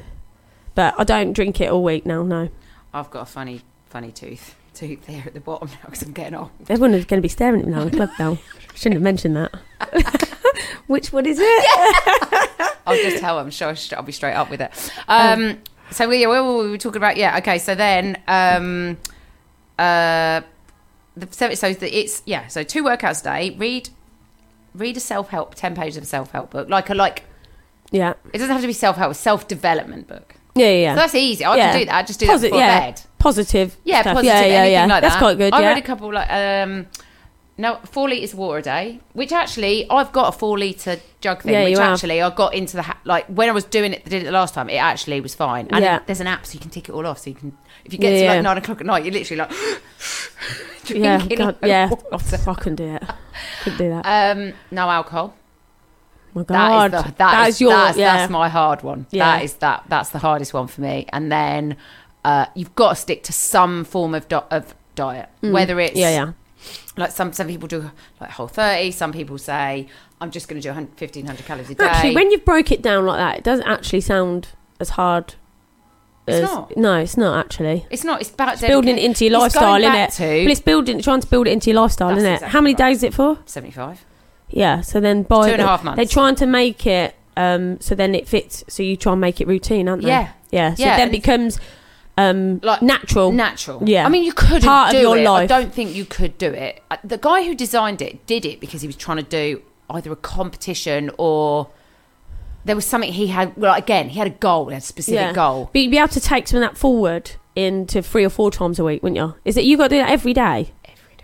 But I don't drink it all week now. No, I've got a funny, funny tooth. Tooth there at the bottom now because I'm getting old. everyone is going to be staring at me now in the club now. [laughs] Shouldn't have mentioned that. [laughs] Which one is it? [laughs] I'll just tell them. Sure, I'll be straight up with it. Um, so we, we were talking about yeah. Okay, so then um, uh, the so so it's yeah. So two workouts a day. Read read a self help ten pages of self help book. Like a like Yeah, it doesn't have to be self help. Self development book. yeah, yeah. yeah. So that's easy. I Yeah. can do that. I just do Posi- that before yeah. bed. Positive. Yeah, stuff. positive. Yeah, yeah, anything yeah. like That's that. quite good. I yeah. read a couple like um, no four liters of water a day, which actually I've got a four liter jug thing, Yeah, which have. actually I got into the ha- like when I was doing it, did it the last time, it actually was fine. And Yeah. it- there's an app so you can tick it all off, so you can if you get Yeah, to like nine o'clock at night, you're literally like [gasps] [laughs] yeah, God, [laughs] yeah. water. I couldn't do it. Couldn't do that. Um, no alcohol. my God, is the, that is, your that's, yeah. that's my hard one. Yeah. That is that that's the hardest one for me. And then uh, you've got to stick to some form of di- of diet, whether it's Mm. yeah, yeah. like some some people do like whole 30 some people say i'm just going to do 1500 calories a day Actually, when you've broke it down like that, it doesn't actually sound as hard. It's as, not. No, it's not actually. it's not it's about It's building it into your It's lifestyle, isn't it? to- Well, it's building, trying to build it into your lifestyle, isn't it? How many right. days is it for? 75 Yeah. So then by Two and a half months. they're trying to make it um, so then it fits. So you try and make it routine, aren't they? yeah Yeah. So Yeah, it then becomes um, Like, natural. natural Yeah. i mean you could Part of do your it i don't think you could do it Uh, the guy who designed it did it because he was trying to do either a competition or there was something he had well again he had a goal he had a specific Yeah. goal But you'd be able to take some of that forward into three or four times a week, wouldn't you? Is it you got to do that every day?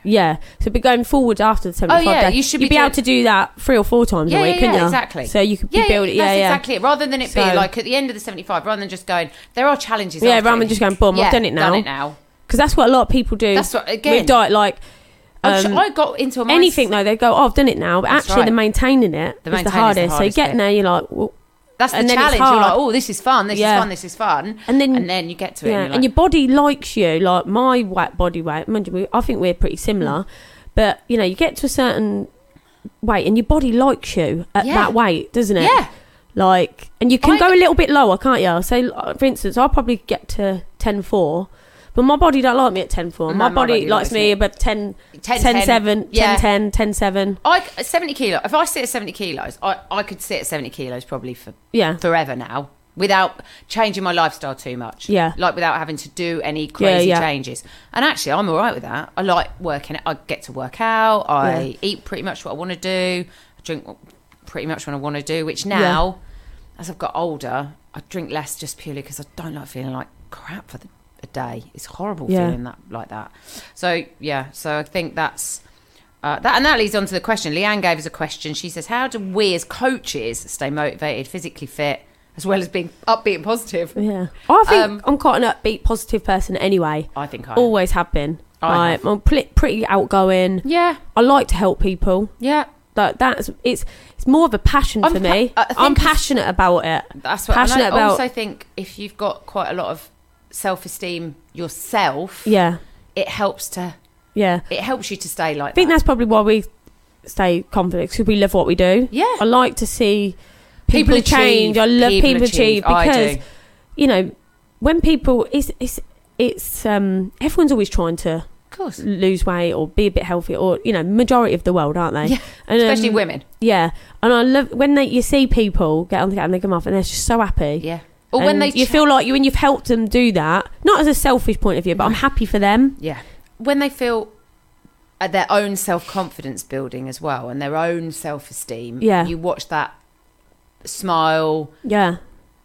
Day Yeah. So be going forward after the seventy-five Oh, yeah, days. you should You'd be be able to do that three or four times Yeah, a week, yeah, couldn't yeah, you? exactly. So you could be yeah, building. yeah, Yeah, that's yeah. exactly it. Rather than it be So- like at the end of the seventy-five, rather than just going, there are challenges. Yeah, rather than just going, boom, I've done it now. Done it now. Because that's what a lot of people do. That's what again. with diet, like um, I got into anything though. They go, "Oh, I've done it now," but That's actually, right. the maintaining it The is the is the hardest. so you hardest get bit. there, you're like, well, That's the and challenge. You're like, oh, this is fun. This Yeah. is fun. This is fun. and then And then you get to it. yeah, and, and, your body likes you. Like my weight, body weight. Mind you, I think we're pretty similar, mm. but you know, you get to a certain weight, and your body likes you at Yeah. that weight, doesn't it? yeah, Like, and you can I- go a little bit lower, can't you? So, like, for instance, I'll probably get to ten four, but my body don't like me at ten four. No, my, my body, body likes likes me me. about 10, 10, 10, 7, Yeah. 10, 10, 10, 7. I seventy kilo. If I sit at seventy kilos, I, I could sit at seventy kilos probably for Yeah, forever now without changing my lifestyle too much. Yeah. Like without having to do any crazy yeah. changes. And actually, I'm all right with that. I like working. I get to work out. I Yeah. eat pretty much what I want to do. I drink pretty much what I want to do, which now, as I've got older, I drink less just purely because I don't like feeling like crap for the, a day. It's horrible Yeah. feeling that like that. So, yeah. So I think that's. Uh, that and that leads on to the question. Leanne gave us a question. She says, "How do we as coaches stay motivated, physically fit, as well as being upbeat and positive?" yeah. I think Um, I'm quite an upbeat, positive person anyway. I think I. Always have been. I I. I'm pl- pretty outgoing. yeah, I like to help people. yeah. That that's it's it's more of a passion I'm for pa- me. I I'm passionate about it. That's what. Passionate I about- also think if you've got quite a lot of self-esteem yourself, Yeah, it helps to yeah. it helps you to stay like I think that. that's probably why we stay confident because we love what we do. Yeah. I like to see people, People change. achieve. I love People people, achieve, achieve. Because you know when people it's it's it's um everyone's always trying to Of course, lose weight or be a bit healthy or you know majority of the world aren't they Yeah, [laughs] and, um, especially women. yeah and i love when they you see people get on the and they come off and they're just so happy Yeah. Or when they you cha- feel like you when you've helped them do that not as a selfish point of view but i'm happy for them Yeah. When they feel uh, their own self confidence building as well and their own self esteem. Yeah. You watch that smile, yeah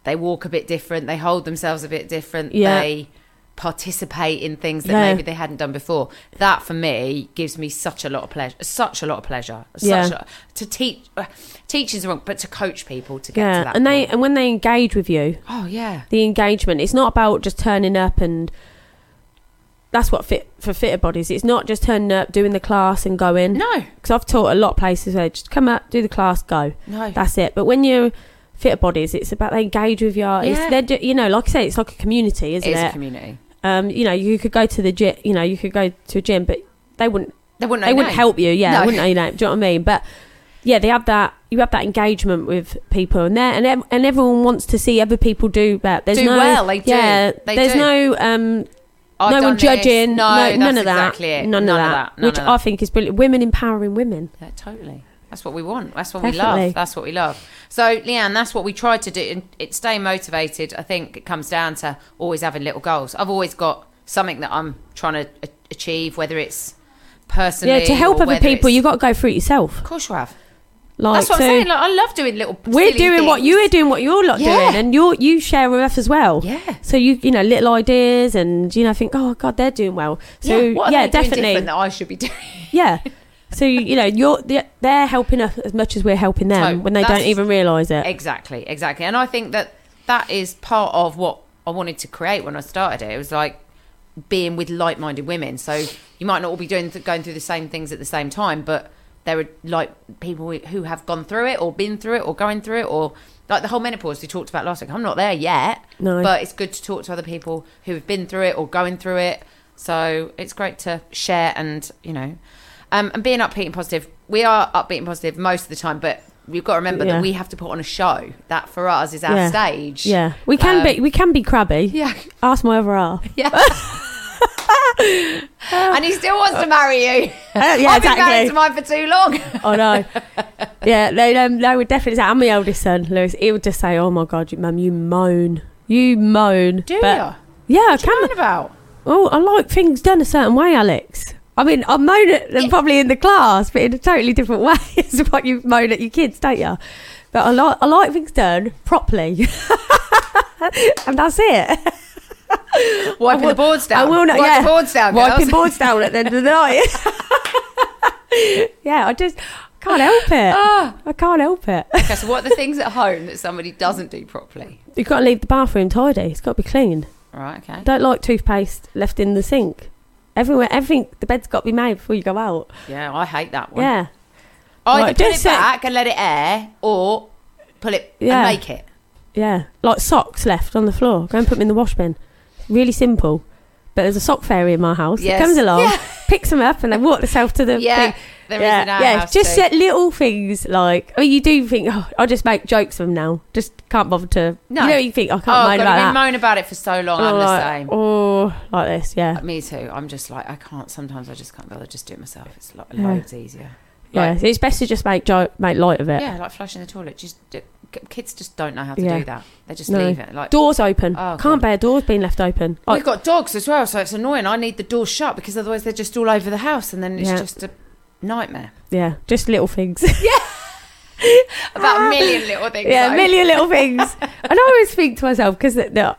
they walk a bit different, they hold themselves a bit different, Yeah. they participate in things that maybe they hadn't done before. That for me gives me such a lot of pleasure. Such a lot of pleasure. Such Yeah. a, to teach, uh, teach is wrong, but to coach people to get to Yeah, that. and they point. and when they engage with you, oh yeah, the engagement. It's not about just turning up and that's what fit for fitter bodies. It's not just turning up, doing the class and going. no, Because I've taught a lot of places where just come up, do the class, go. no, That's it. But when you're fitter bodies, it's about they engage with you. Yeah. It's they're you know, like I say, it's like a community, isn't it it? is a community. Um, you know, you could go to the gym. You know, you could go to a gym, but they wouldn't. They wouldn't. they wouldn't name. help you. Yeah, No. they wouldn't know your name. Do you know what I mean? But yeah, they have that. You have that engagement with people, and there, and ev- and everyone wants to see other people do that. There's Do no, well, they do. Yeah, They there's do. no um, no one judging. No, No, none of that. Exactly it. None, of that. None which of I think is brilliant. Women empowering women. Yeah, totally. That's what we want. That's what we love. That's what we love. So, Leanne, that's what we try to do. And it's staying motivated. I think it comes down to always having little goals. I've always got something that I'm trying to achieve, whether it's personally. Yeah, to help other people, you've got to go through it yourself. Of course, you have. Like, That's what so I'm saying. Like, I love doing little. we're doing what you are doing, what you're not Yeah. doing, and you you share with us as well. Yeah. So you you know little ideas, and you know think, oh God, they're doing well. So yeah, yeah, definitely, different that I should be doing. yeah. [laughs] So you know you're they're- they're helping us as much as we're helping them So when they don't even realise it. Exactly, exactly. And I think that that is part of what I wanted to create when I started it. It was like being with like-minded women. So you might not all be doing going through the same things at the same time, but there are like people who have gone through it or been through it or going through it or like the whole menopause we talked about last week. I'm not there yet, No. but it's good to talk to other people who have been through it or going through it. So it's great to share and you know, um, and being upbeat and positive. We are upbeat and positive most of the time, but we've got to remember Yeah. that we have to put on a show. That for us is our Yeah. stage. Yeah, we can Um, be we can be crabby. Yeah. Ask my other half. [laughs] Yeah. [laughs] and he still wants to marry you. Uh, yeah, [laughs] I've been married exactly. to mine for too long. Oh no. Yeah, they um, they would definitely say. I'm my eldest son, Lewis. He would just say, "Oh my god, you- mum, you moan, you moan." Do But- you? Yeah, I What you can. about? Oh, I like things done a certain way, Alex. I mean, I moan at them probably in the class, but in a totally different [laughs] way as what you moan at your kids, don't you? But I like I like things done properly, [laughs] and that's it. [laughs] Wiping will- the boards down. I will not. Wipe yeah, the boards down, Wiping boards down at the end of the night. yeah, I just can't help it. Ah. I can't help it. Okay, so what are the things at home that somebody doesn't do properly? You've got to leave the bathroom tidy. It's got to be clean. Right, okay. Don't like toothpaste left in the sink. Everywhere, everything. The bed's got to be made before you go out. Yeah, I hate that one. Yeah. Either Right, put just it back and let it air, or pull it Yeah. and make it. Yeah, like socks left on the floor. Go and put them in the wash bin. Really simple. But there's a sock fairy in my house. Yes. It comes along, Yeah. [laughs] picks them up, and they walk themselves to the [laughs] Yeah, thing. there yeah, yeah. just too. set little things like. I mean, you do think, oh, I'll just make jokes of them now. Just can't bother to. No. You know, you think I can't Oh, moan God, about I've been moaning about it for so long. And I'm I'm the same. Oh, like this, yeah. Me too. I'm just like I can't. Sometimes I just can't bother. Just do it myself. It's lo- Yeah. loads easier. Yeah, Like- it's best to just make jo- make light of it. Yeah, like flushing the toilet. Just kids just don't know how to Yeah. do that. They just No. leave it. Like Doors open. Oh, Can't God. bear doors being left open. Like, we've got dogs as well, so it's annoying. I need the door shut because otherwise they're just all over the house, and then it's Yeah. just a nightmare. yeah, just little things. [laughs] Yeah. [laughs] About a million little things. Ah. yeah, though. a million little [laughs] things. and I always think to myself because no,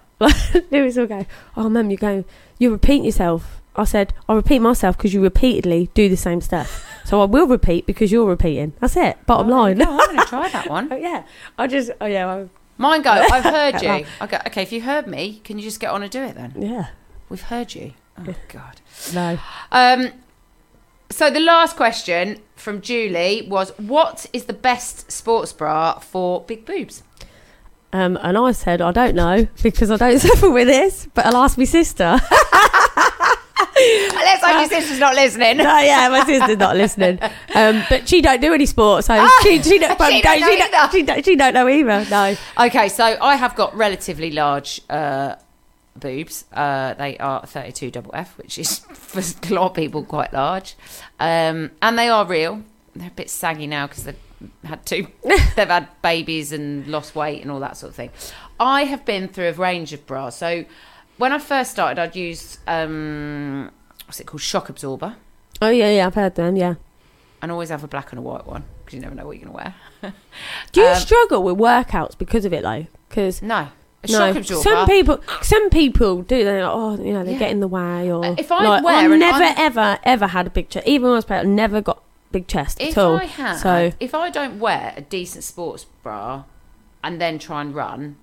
Lewis will go, "Oh, mum, you're going, you repeat yourself." I said, "I repeat myself because you repeatedly do the same stuff. So I will repeat because you're repeating. That's it. Bottom Oh, line." no, I'm going to try that one. [laughs] oh yeah, I just oh yeah, I, Mine go. [laughs] I've heard you. Go. Okay, if you heard me, can you just get on and do it then? yeah. We've heard you. Oh God. No. Um, so the last question from Julie was, "What is the best sports bra for big boobs?" Um, and I said, I don't know [laughs] because I don't suffer with this, but I'll ask my sister. [laughs] Let's hope your sister's not listening. no, yeah, my [laughs] sister's not listening. Um, but she don't do any sports, so [laughs] she, she, don't, She don't know she, either. don't, she, don't, she don't know either. No. Okay, so I have got relatively large uh, boobs. Uh, they are 32 double F, which is for a lot of people quite large, um, and they are real. They're a bit saggy now because they've had two, they've had babies and lost weight and all that sort of thing. I have been through a range of bras. So when I first started, I'd use um, what's it called, shock absorber, Oh yeah, yeah, I've heard them. Yeah. and always have a black and a white one because you never know what you're gonna wear. [laughs] Do you Um, struggle with workouts because of it though? Because No, A shock absorber. Some people, some people do. They're like, oh, you know, they Yeah. get in the way, or Uh, if I like, wear I an never, un- ever, ever had a big chest. Even when I was pregnant, I never got big chest if at all. I had, so if I don't wear a decent sports bra and then try and run,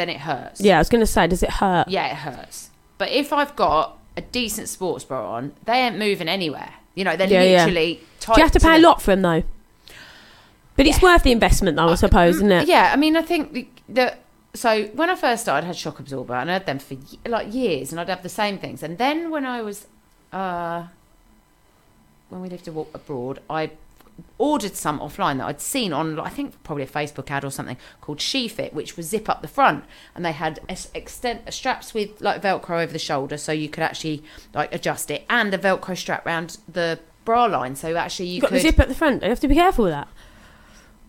then it hurts. yeah, I was going to say, does it hurt? Yeah, it hurts. But if I've got a decent sports bra on, they ain't moving anywhere. You know, they're Yeah, yeah. literally tight. Do you have to pay a lot for them though? But it's worth the investment, though, I suppose, isn't it? Yeah, I mean, I think the, the so when I first started, I had shock absorber, and I had them for like years, and I'd have the same things. And then when I was, uh, when we lived abroad, I ordered some offline that I'd seen on, I think probably a Facebook ad or something called SheFit, which was zip up the front, and they had es- extent straps with like Velcro over the shoulder, so you could actually like adjust it, and a Velcro strap around the bra line, so actually you You've got could. the zip at the front. You have to be careful with that.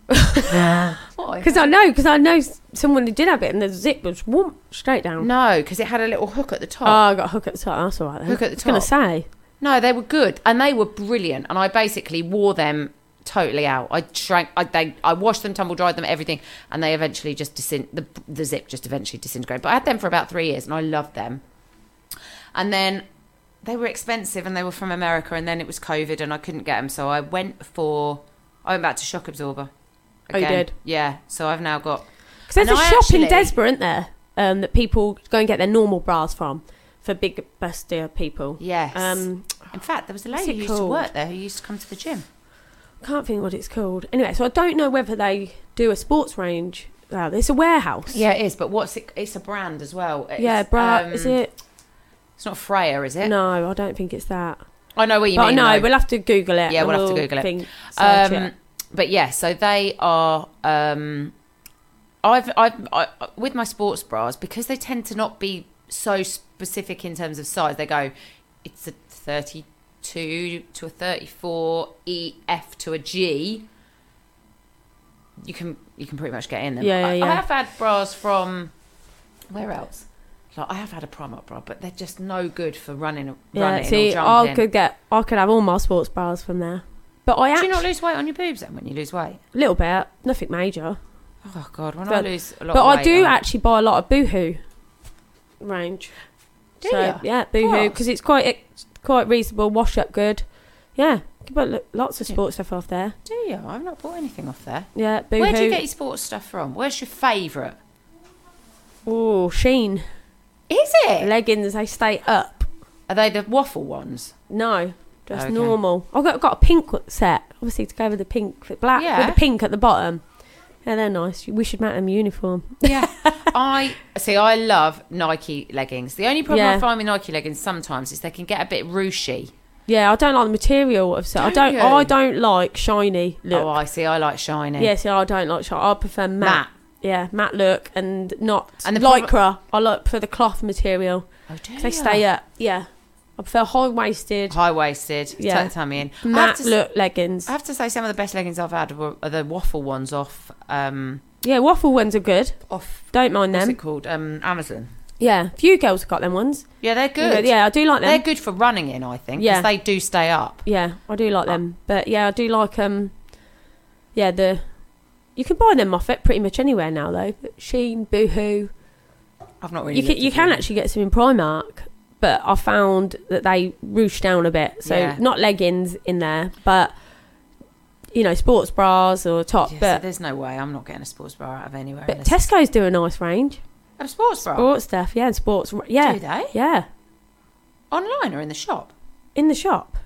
[laughs] Why? Because I know, because I know someone who did have it, and the zip was whoomp, straight down. No, because it had a little hook at the top. Oh, I got a hook at the top. That's all right. Then. Hook at the I was going to say. No, they were good and they were brilliant. And I basically wore them totally out. I shrank. I they I washed them, tumble dried them, everything, and they eventually just disin- the the zip just eventually disintegrated. But I had them for about three years and I loved them. And then they were expensive and they were from America. And then it was COVID and I couldn't get them, so I went for I went back to shock absorber. Oh, you did? Yeah. So I've now got. Because there's And a I shop in actually- Desborough, isn't there, um, that people go and get their normal bras from for big bustier people. Yes. Um, In fact, there was a lady who used to work there who used to come to the gym. Can't think what it's called. Anyway, so I don't know whether they do a sports range. It's a warehouse. Yeah, it is. But what's it? It's a brand as well. It's, yeah, bra. um, is it? It's not Freya, is it? No, I don't think it's that. I know what you but mean. no, though. we'll have to Google it. Yeah, and we'll have to Google it. think- Um, it. but yeah, so they are. Um, I've, I've, I, with my sports bras because they tend to not be so specific in terms of size. They go, it's a thirty-two to a thirty-four, E F to a G. You can you can pretty much get in them. Yeah, yeah, I, I have had bras from where else? Like I have had a Primark bra, but they're just no good for running, Yeah, running see, I could get, I could have all my sports bras from there. But I Do actually, you not lose weight on your boobs then when you lose weight? a little bit, nothing major. Oh god, when I But- lose a lot But I do I- actually buy a lot of Boohoo range. Do so ya? yeah, Boohoo because it's quite quite reasonable, wash up good. Yeah, you can buy lots of sports stuff off there. Do you? I've not bought anything off there. Yeah, Boohoo. Where do you get your sports stuff from? Where's your favourite? Oh, Shein Is it? leggings. They stay up. Are they the waffle ones? No, just Okay. normal. I've got, got a pink set, obviously to go with the pink, with black Yeah. with the pink at the bottom. Yeah, they're nice. We should make them uniform. Yeah. I see. I love Nike leggings. The only problem I find with Nike leggings sometimes is they can get a bit ruchy. Yeah, I don't like the material of set. I Don't don't. you? I don't like shiny look. Oh, I see. I like shiny. Yeah, see, I don't like shiny. I prefer matte. Matte. Yeah, matte look and not And the lycra. I like for the cloth material. Oh, do 'cause They ya? stay up. Yeah, I prefer high waisted, high waisted. Yeah. Tuck tummy in. Matte to, s- look leggings. I have to say, some of the best leggings I've had were, are the waffle ones off. Um, Yeah, waffle ones are good. off. Don't mind them. What's it called? Um, Amazon. Yeah, few girls have got them ones. Yeah, they're good. Yeah, I do like them. They're good for running in, I think, because Yeah. they do stay up. Yeah, I do like them. But yeah, I do like um yeah, the you can buy them off it pretty much anywhere now though. But Shein, Boohoo. I've not really. You can you can actually get some in Primark, but I found that they roosh down a bit. So Yeah. not leggings in there, but you know, sports bras or top. Yeah, so but there's no way I'm not getting a sports bra out of anywhere. but Tesco's do a nice range. a sports bra. Sports stuff, yeah, and sports yeah. Do they? Yeah. Online or in the shop? In the shop.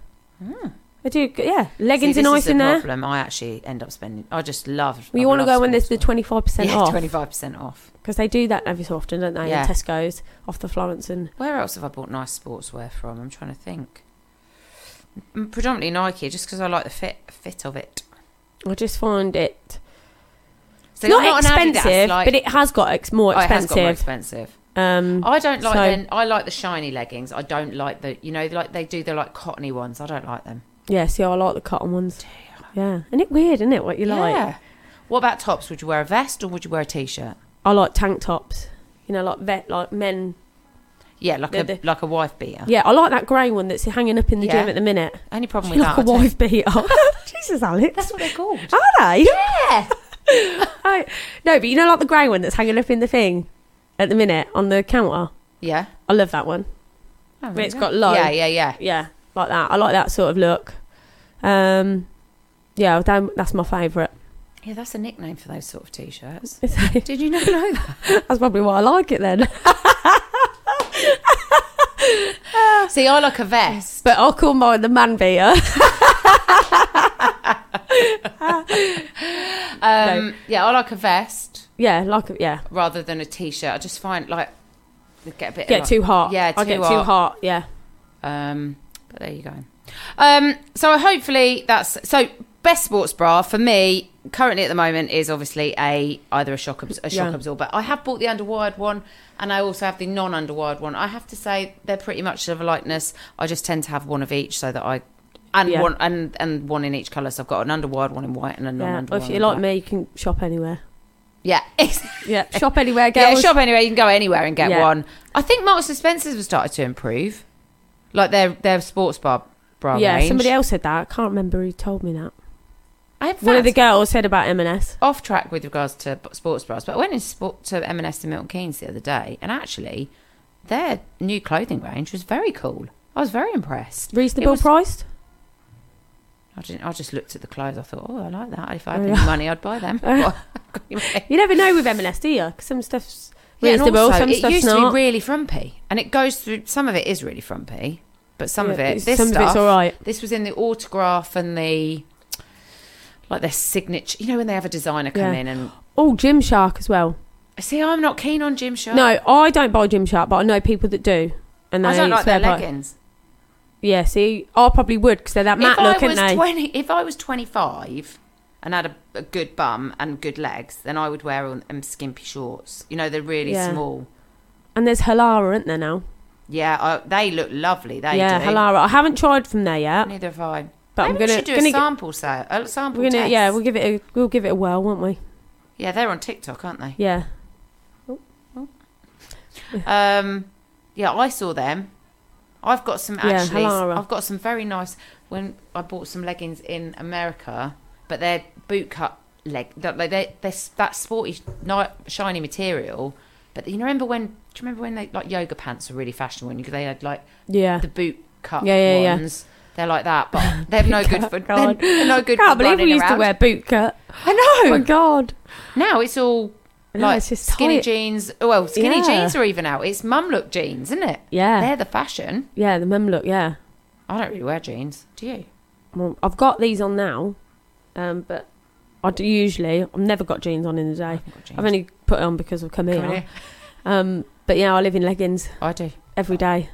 Hmm. I do yeah. Leggings See, are this nice is the in there. problem. I actually end up spending. I just love. Well, you want to go when there's the twenty five percent off. twenty five percent off. because they do that every so often, don't they? Yeah. In Tesco's off the Florence and Where else have I bought nice sportswear from? I'm trying to think. Predominantly Nike, just because I like the fit fit of it. I just find it So not, Adidas, expensive, like- but it has got ex- more Oh, it has got more expensive. expensive. um, I don't like So- then. I like the shiny leggings. I don't like the you know like they do the like cottony ones. I don't like them. Yeah, see, I like the cotton ones. Yeah, and it weird, isn't it? What you like? Yeah. What about tops? Would you wear a vest or would you wear a t-shirt? I like tank tops. You know, like vet, like men. Yeah, like The- a the- like a wife beater. Yeah, I like that grey one that's hanging up in the Yeah. gym at the minute. Only problem with like that. a I tell- wife beater. [laughs] [laughs] Jesus, Alex. That's what they're called. Are they? Yeah. [laughs] I- no, but you know, like the grey one that's hanging up in the thing. at the minute on the counter. Yeah. I love that one. Oh, It's there got you go. low. Yeah, yeah, yeah. Yeah, like that. I like that sort of look. Um, yeah, that's my favourite. Yeah, that's a nickname for those sort of t-shirts. [laughs] Did you not know that? [laughs] That's probably why I like it then. [laughs] See, I like a vest. But I'll call mine the man beater. Um, Yeah, I like a vest yeah, like a- yeah. rather than a t-shirt. I just find like get a bit Get like- too hot. Yeah, I too get too hot. hot. Yeah. Um, but there you go. Um, so hopefully that's so best sports bra for me currently at the moment is obviously a either a shock abs- a shock Yeah. absorber. I have bought the underwired one and I also have the non underwired one. I have to say they're pretty much of a likeness. I just tend to have one of each so that I and Yeah. one and and one in each colour. So I've got an underwired one in white and a non Yeah. Or if you're like me, you can shop anywhere. yeah. [laughs] Yeah, shop anywhere, Yeah, girls. shop anywhere. You can go anywhere and get Yeah. one. I think Marks and Spencers have started to improve, like their their sports bar bra yeah, range. somebody else said that. I can't remember who told me that. I in One of the fact, girls said about M&S. off track with regards to b- sports bras, but I went in sport to M&S in Milton Keynes the other day, and actually, their new clothing range was very cool. I was very impressed. Reasonable was- priced. I didn't. I just looked at the clothes. I thought, oh, I like that. If I had Oh, any money, I'd buy them. [laughs] [laughs] You never know with M&S, do you? 'Cause some stuff's Yeah, and reasonable, also, some it used not. to be really frumpy, and it goes through. Some of it is really frumpy, but some of it, this some stuff, of it's all right. This was in the autograph and the like their signature. You know when they have a designer come Yeah. in and Oh, Gymshark as well. see, I'm not keen on Gymshark. No, I don't buy Gymshark, but I know people that do. And they I don't like their by- leggings. Yeah, see, I probably would because they're that matte if look, I aren't they? twenty, if I was 25 and had a, a good bum and good legs, then I would wear them um, skimpy shorts. You know, they're really Yeah. small. and there's Halara, isn't there now? Yeah, I, they look lovely. They yeah, do. Halara. I haven't tried from there yet, Neither have I. but Maybe I'm we gonna should do gonna a sample sale. A sample we're gonna test. yeah we'll give it a we'll give it a whirl, won't we? yeah, they're on TikTok, aren't they? Yeah, Um, yeah, I saw them. I've got some Yeah, actually. Halara. I've got some very nice. When I bought some leggings in America, but they're boot cut leg. Like they they're that sporty, shiny material. But you remember when? Do you remember when they like yoga pants were really fashionable? And they had like yeah. the boot cut Yeah, yeah, yeah. ones. They're like that, but [laughs] oh [laughs] they're no good for. They're, they're no good Can't for believe we used around. to wear boot cut. I Oh know. my god! Now it's all No, like it's just skinny tight. jeans. Oh, well, skinny Yeah. jeans are even out. It's mum look jeans, isn't it? Yeah, They're the fashion. yeah. The mum look. Yeah. I don't really wear jeans. Do you? Well, I've got these on now, um, but I do usually. I've never got jeans on in the day. haven't got jeans. I've only put it on because I've come here. Um, but yeah, I live in leggings I do. every day.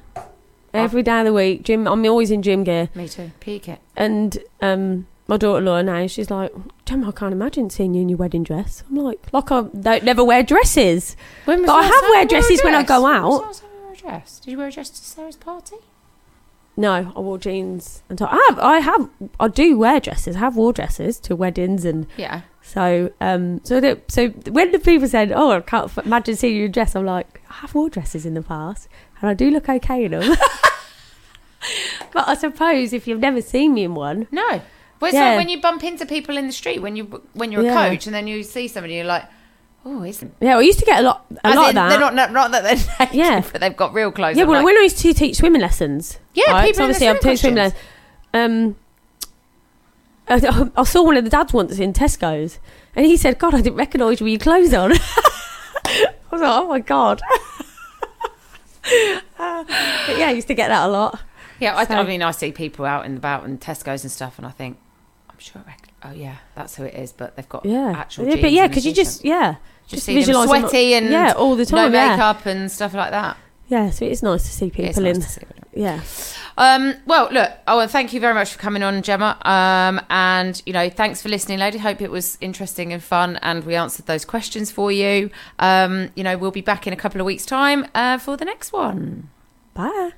Every day of the week, gym. I'm always in gym gear, Me too. Peak it. and um, my daughter-in-law now, she's like, "Gemma, I can't imagine seeing you in your wedding dress." I'm like, "Like I don't never wear dresses." When was But I have wear you wore a dresses when I go out. was the last time you wore a dress? Did you wear a dress to Sarah's party? No, I wore jeans and top. I have, I have, I do wear dresses. I have wore dresses to weddings, and Yeah. so, um, so that, so when the people said, "Oh, I can't f- imagine seeing you in a dress," I'm like, I have wore dresses in the past, and I do look okay in them. [laughs] but I suppose if you've never seen me in one, No. Well, it's Yeah. like when you bump into people in the street when you when you're a Yeah. coach and then you see somebody you're like, oh, isn't yeah, I used to get a lot, a As lot in, of that. They're not, not not that they're [laughs] naked, Yeah. but they've got real clothes. yeah, on, well, like- when I used to teach swimming lessons, Yeah, right, people obviously swimming taught swimming lessons. Um, I, [laughs] I saw one of the dads once in Tesco's, and he said, "God, I didn't recognise you with your clothes on." [laughs] I was like, "Oh my god." Uh, but yeah, I used to get that a lot. Yeah, I, So- I mean, I see people out and about in Tesco's and stuff, and I think, I'm sure. I rec- oh yeah, that's who it is. But they've got Yeah, actual. yeah jeans but yeah, because you just yeah, just, just see them visualise them- sweaty and yeah, all the no time. yeah, makeup and stuff like that. yeah. So it's nice to see people nice in. to them. Yeah, Um, well, look, oh, and thank you very much for coming on, Gemma. Um, and you know, thanks for listening, lady. Hope it was interesting and fun, and we answered those questions for you. Um, you know, we'll be back in a couple of weeks' time uh, for the next one. bye.